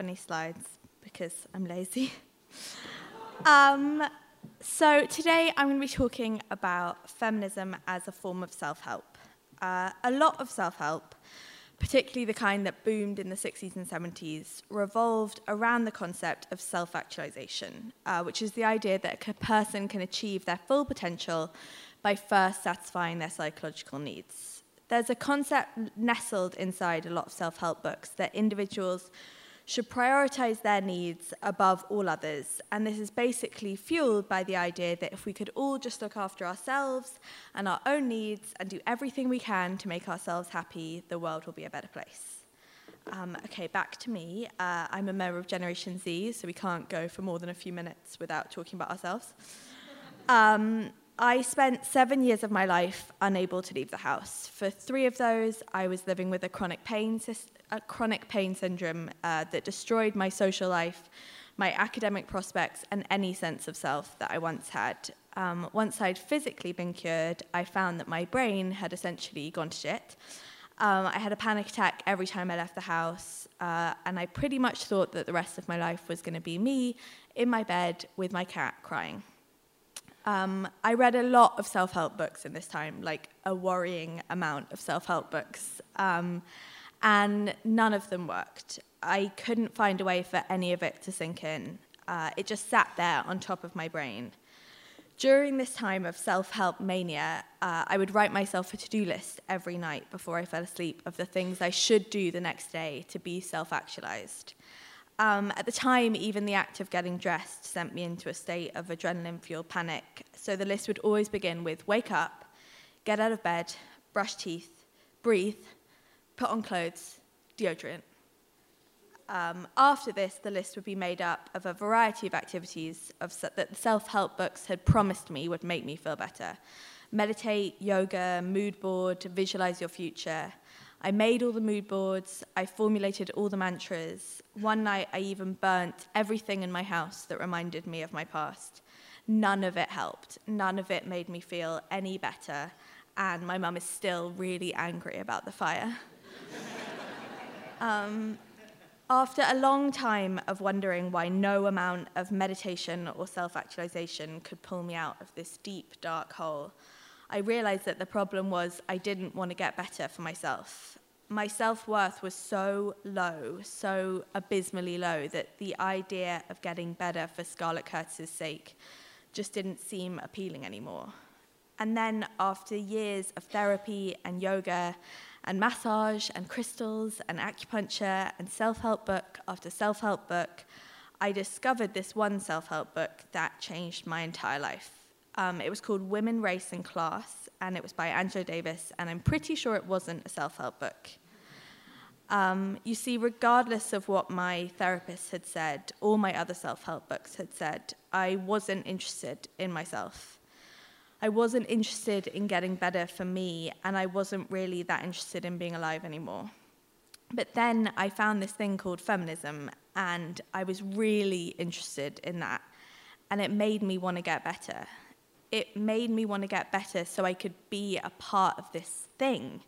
Any slides because I'm lazy. um, so today I'm going to be talking about feminism as a form of self-help. Uh, a lot of self-help, particularly the kind that boomed in the 60s and 70s, revolved around the concept of self-actualization, uh, which is the idea that a person can achieve their full potential by first satisfying their psychological needs there's a concept nestled inside a lot of self help books that individuals should prioritize their needs above all others. And this is basically fueled by the idea that if we could all just look after ourselves and our own needs and do everything we can to make ourselves happy, the world will be a better place. Um, okay, back to me. Uh, I'm a member of Generation Z, so we can't go for more than a few minutes without talking about ourselves. Um, I spent seven years of my life unable to leave the house. For three of those, I was living with a chronic pain, a chronic pain syndrome uh, that destroyed my social life, my academic prospects, and any sense of self that I once had. Um, once I'd physically been cured, I found that my brain had essentially gone to shit. Um, I had a panic attack every time I left the house, uh, and I pretty much thought that the rest of my life was going to be me in my bed with my cat crying. Um, I read a lot of self help books in this time, like a worrying amount of self help books, um, and none of them worked. I couldn't find a way for any of it to sink in. Uh, it just sat there on top of my brain. During this time of self help mania, uh, I would write myself a to do list every night before I fell asleep of the things I should do the next day to be self actualized. Um, at the time, even the act of getting dressed sent me into a state of adrenaline fueled panic. So the list would always begin with wake up, get out of bed, brush teeth, breathe, put on clothes, deodorant. Um, after this, the list would be made up of a variety of activities of, that the self help books had promised me would make me feel better meditate, yoga, mood board, visualize your future. I made all the mood boards, I formulated all the mantras. One night, I even burnt everything in my house that reminded me of my past. None of it helped. None of it made me feel any better. And my mum is still really angry about the fire. um, after a long time of wondering why no amount of meditation or self actualization could pull me out of this deep, dark hole, I realized that the problem was I didn't want to get better for myself. My self worth was so low, so abysmally low, that the idea of getting better for Scarlett Curtis's sake just didn't seem appealing anymore. And then, after years of therapy and yoga and massage and crystals and acupuncture and self help book after self help book, I discovered this one self help book that changed my entire life. Um, it was called Women, Race and Class, and it was by Angela Davis, and I'm pretty sure it wasn't a self help book. Um, you see, regardless of what my therapist had said, all my other self help books had said, I wasn't interested in myself. I wasn't interested in getting better for me, and I wasn't really that interested in being alive anymore. But then I found this thing called feminism, and I was really interested in that. And it made me want to get better it made me want to get better so I could be a part of this thing,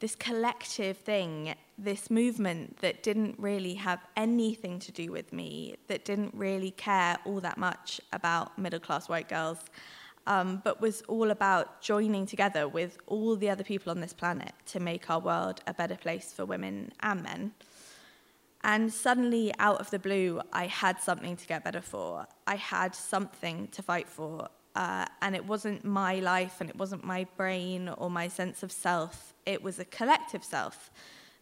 this collective thing, this movement that didn't really have anything to do with me, that didn't really care all that much about middle class white girls, um, but was all about joining together with all the other people on this planet to make our world a better place for women and men. And suddenly, out of the blue, I had something to get better for. I had something to fight for. Uh, and it wasn't my life and it wasn't my brain or my sense of self. It was a collective self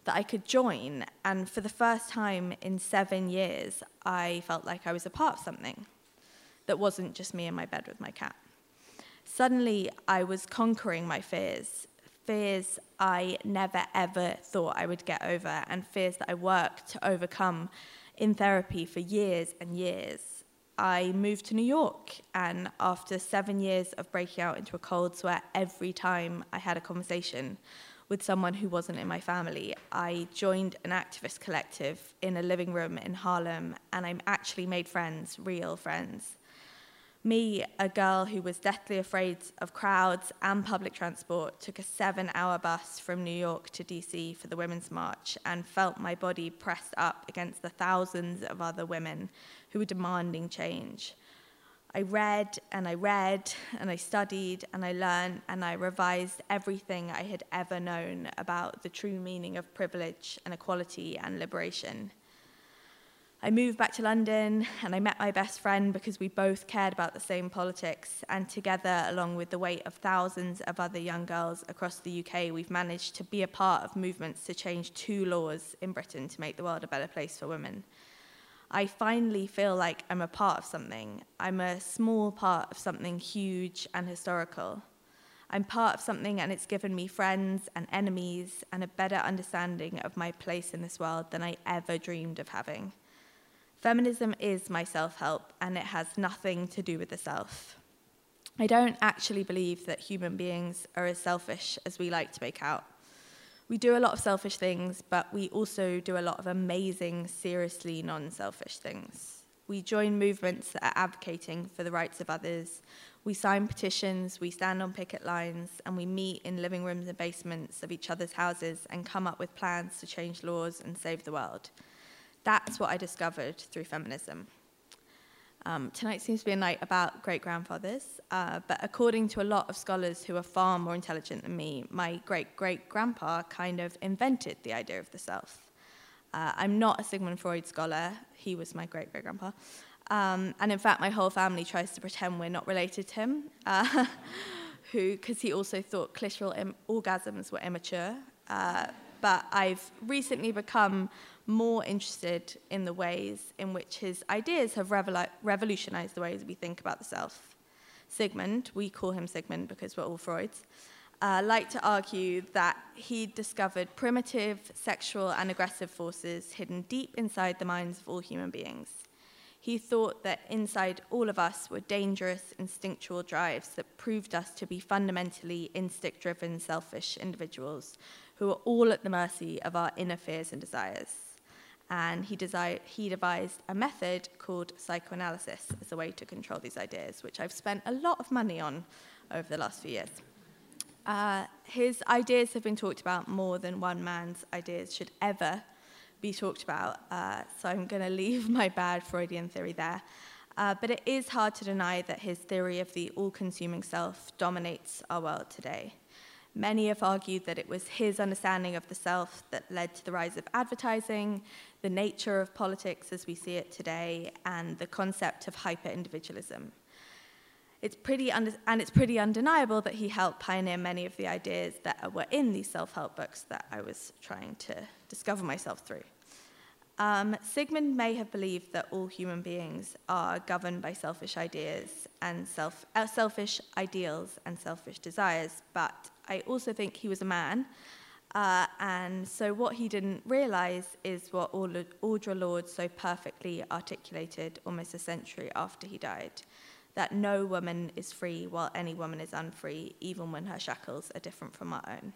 that I could join. And for the first time in seven years, I felt like I was a part of something that wasn't just me in my bed with my cat. Suddenly, I was conquering my fears, fears I never ever thought I would get over, and fears that I worked to overcome in therapy for years and years. I moved to New York, and after seven years of breaking out into a cold sweat every time I had a conversation with someone who wasn't in my family, I joined an activist collective in a living room in Harlem, and I actually made friends, real friends. Me, a girl who was deathly afraid of crowds and public transport, took a seven hour bus from New York to DC for the Women's March and felt my body pressed up against the thousands of other women who were demanding change. I read and I read and I studied and I learned and I revised everything I had ever known about the true meaning of privilege and equality and liberation. I moved back to London and I met my best friend because we both cared about the same politics. And together, along with the weight of thousands of other young girls across the UK, we've managed to be a part of movements to change two laws in Britain to make the world a better place for women. I finally feel like I'm a part of something. I'm a small part of something huge and historical. I'm part of something and it's given me friends and enemies and a better understanding of my place in this world than I ever dreamed of having. Feminism is my self help, and it has nothing to do with the self. I don't actually believe that human beings are as selfish as we like to make out. We do a lot of selfish things, but we also do a lot of amazing, seriously non selfish things. We join movements that are advocating for the rights of others. We sign petitions, we stand on picket lines, and we meet in living rooms and basements of each other's houses and come up with plans to change laws and save the world. That's what I discovered through feminism. Um, tonight seems to be a night about great grandfathers, uh, but according to a lot of scholars who are far more intelligent than me, my great great grandpa kind of invented the idea of the self. Uh, I'm not a Sigmund Freud scholar, he was my great great grandpa. Um, and in fact, my whole family tries to pretend we're not related to him, uh, who, because he also thought clitoral orgasms were immature. Uh, but I've recently become more interested in the ways in which his ideas have revolu- revolutionized the ways we think about the self. Sigmund, we call him Sigmund because we're all Freuds, uh, liked to argue that he discovered primitive sexual and aggressive forces hidden deep inside the minds of all human beings. He thought that inside all of us were dangerous instinctual drives that proved us to be fundamentally instinct driven, selfish individuals who are all at the mercy of our inner fears and desires and he, desi- he devised a method called psychoanalysis as a way to control these ideas, which I've spent a lot of money on over the last few years. Uh, his ideas have been talked about more than one man's ideas should ever be talked about, uh, so I'm going to leave my bad Freudian theory there. Uh, but it is hard to deny that his theory of the all consuming self dominates our world today. Many have argued that it was his understanding of the self that led to the rise of advertising, the nature of politics as we see it today, and the concept of hyper individualism. It's pretty and it's pretty undeniable that he helped pioneer many of the ideas that were in these self help books that I was trying to discover myself through. Um, Sigmund may have believed that all human beings are governed by selfish ideas and self, uh, selfish ideals and selfish desires, but I also think he was a man. Uh, and so what he didn't realize is what Audre Lorde so perfectly articulated almost a century after he died that no woman is free while any woman is unfree, even when her shackles are different from our own.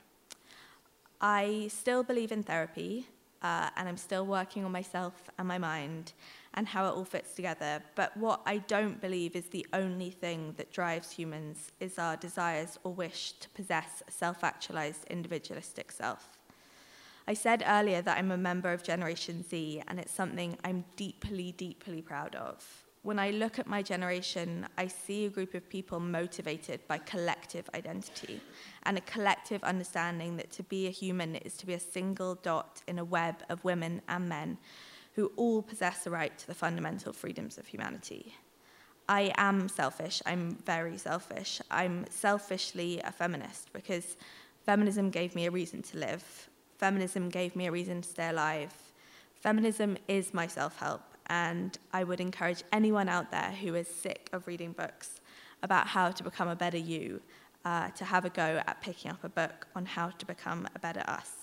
I still believe in therapy, uh, and I'm still working on myself and my mind and how it all fits together. But what I don't believe is the only thing that drives humans is our desires or wish to possess a self actualized individualistic self. I said earlier that I'm a member of Generation Z, and it's something I'm deeply, deeply proud of. When I look at my generation, I see a group of people motivated by collective identity and a collective understanding that to be a human is to be a single dot in a web of women and men who all possess the right to the fundamental freedoms of humanity. I am selfish. I'm very selfish. I'm selfishly a feminist because feminism gave me a reason to live. Feminism gave me a reason to stay alive. Feminism is my self help, and I would encourage anyone out there who is sick of reading books about how to become a better you uh, to have a go at picking up a book on how to become a better us.